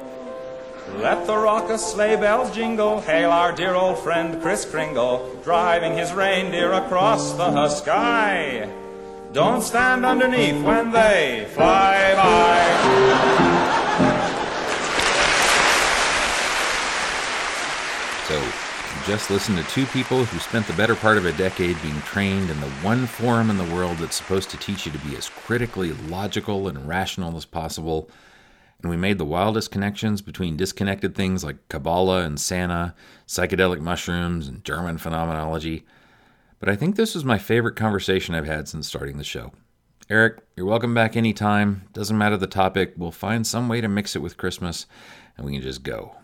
Let the raucous sleigh bells jingle, hail our dear old friend Kris Kringle, driving his reindeer across the sky. Don't stand underneath when they fly by. So, you just listen to two people who spent the better part of a decade being trained in the one forum in the world that's supposed to teach you to be as critically logical and rational as possible. And we made the wildest connections between disconnected things like Kabbalah and Santa, psychedelic mushrooms, and German phenomenology. But I think this was my favorite conversation I've had since starting the show. Eric, you're welcome back anytime. Doesn't matter the topic, we'll find some way to mix it with Christmas, and we can just go.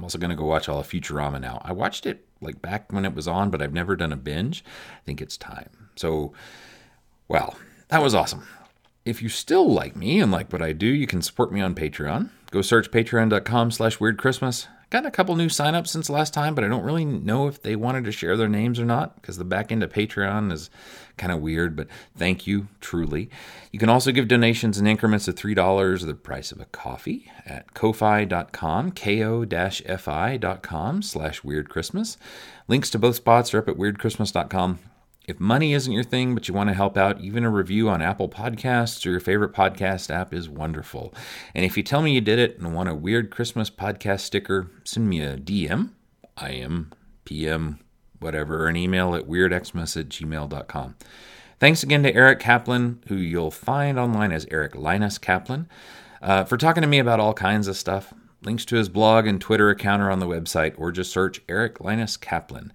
I'm also going to go watch all of Futurama now. I watched it like back when it was on, but I've never done a binge. I think it's time. So, well, that was awesome. If you still like me and like what I do, you can support me on Patreon. Go search patreon.com slash weirdchristmas. Got a couple new signups since last time, but I don't really know if they wanted to share their names or not because the back end of Patreon is kind of weird, but thank you, truly. You can also give donations in increments of $3, the price of a coffee, at ko-fi.com, ko-fi.com slash weirdchristmas. Links to both spots are up at weirdchristmas.com. If money isn't your thing, but you want to help out, even a review on Apple Podcasts or your favorite podcast app is wonderful. And if you tell me you did it and want a weird Christmas podcast sticker, send me a DM, IM, PM, whatever, or an email at weirdxmas at gmail.com. Thanks again to Eric Kaplan, who you'll find online as Eric Linus Kaplan, uh, for talking to me about all kinds of stuff. Links to his blog and Twitter account are on the website, or just search Eric Linus Kaplan.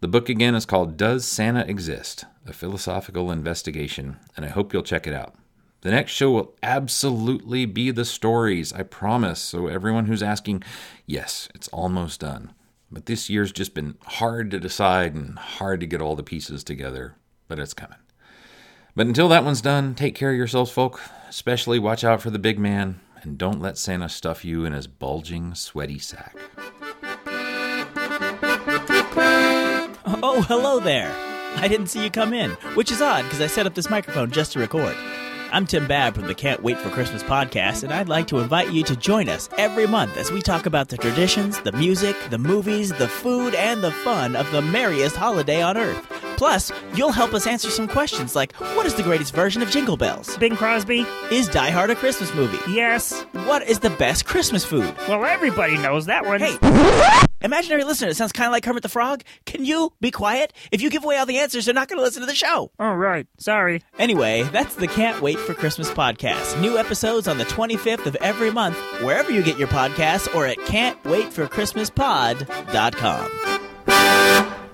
The book again is called Does Santa Exist? A Philosophical Investigation, and I hope you'll check it out. The next show will absolutely be the stories, I promise. So, everyone who's asking, yes, it's almost done. But this year's just been hard to decide and hard to get all the pieces together, but it's coming. But until that one's done, take care of yourselves, folk. Especially watch out for the big man, and don't let Santa stuff you in his bulging, sweaty sack. Oh, hello there. I didn't see you come in, which is odd because I set up this microphone just to record. I'm Tim Babb from the Can't Wait for Christmas podcast, and I'd like to invite you to join us every month as we talk about the traditions, the music, the movies, the food, and the fun of the merriest holiday on earth. Plus, you'll help us answer some questions like what is the greatest version of Jingle Bells? Bing Crosby? Is Die Hard a Christmas movie? Yes. What is the best Christmas food? Well, everybody knows that one. Hey, imaginary listener, it sounds kind of like Kermit the Frog. Can you be quiet? If you give away all the answers, they're not going to listen to the show. Oh, right. Sorry. Anyway, that's the Can't Wait for Christmas podcast. New episodes on the 25th of every month, wherever you get your podcasts or at can'twaitforchristmaspod.com.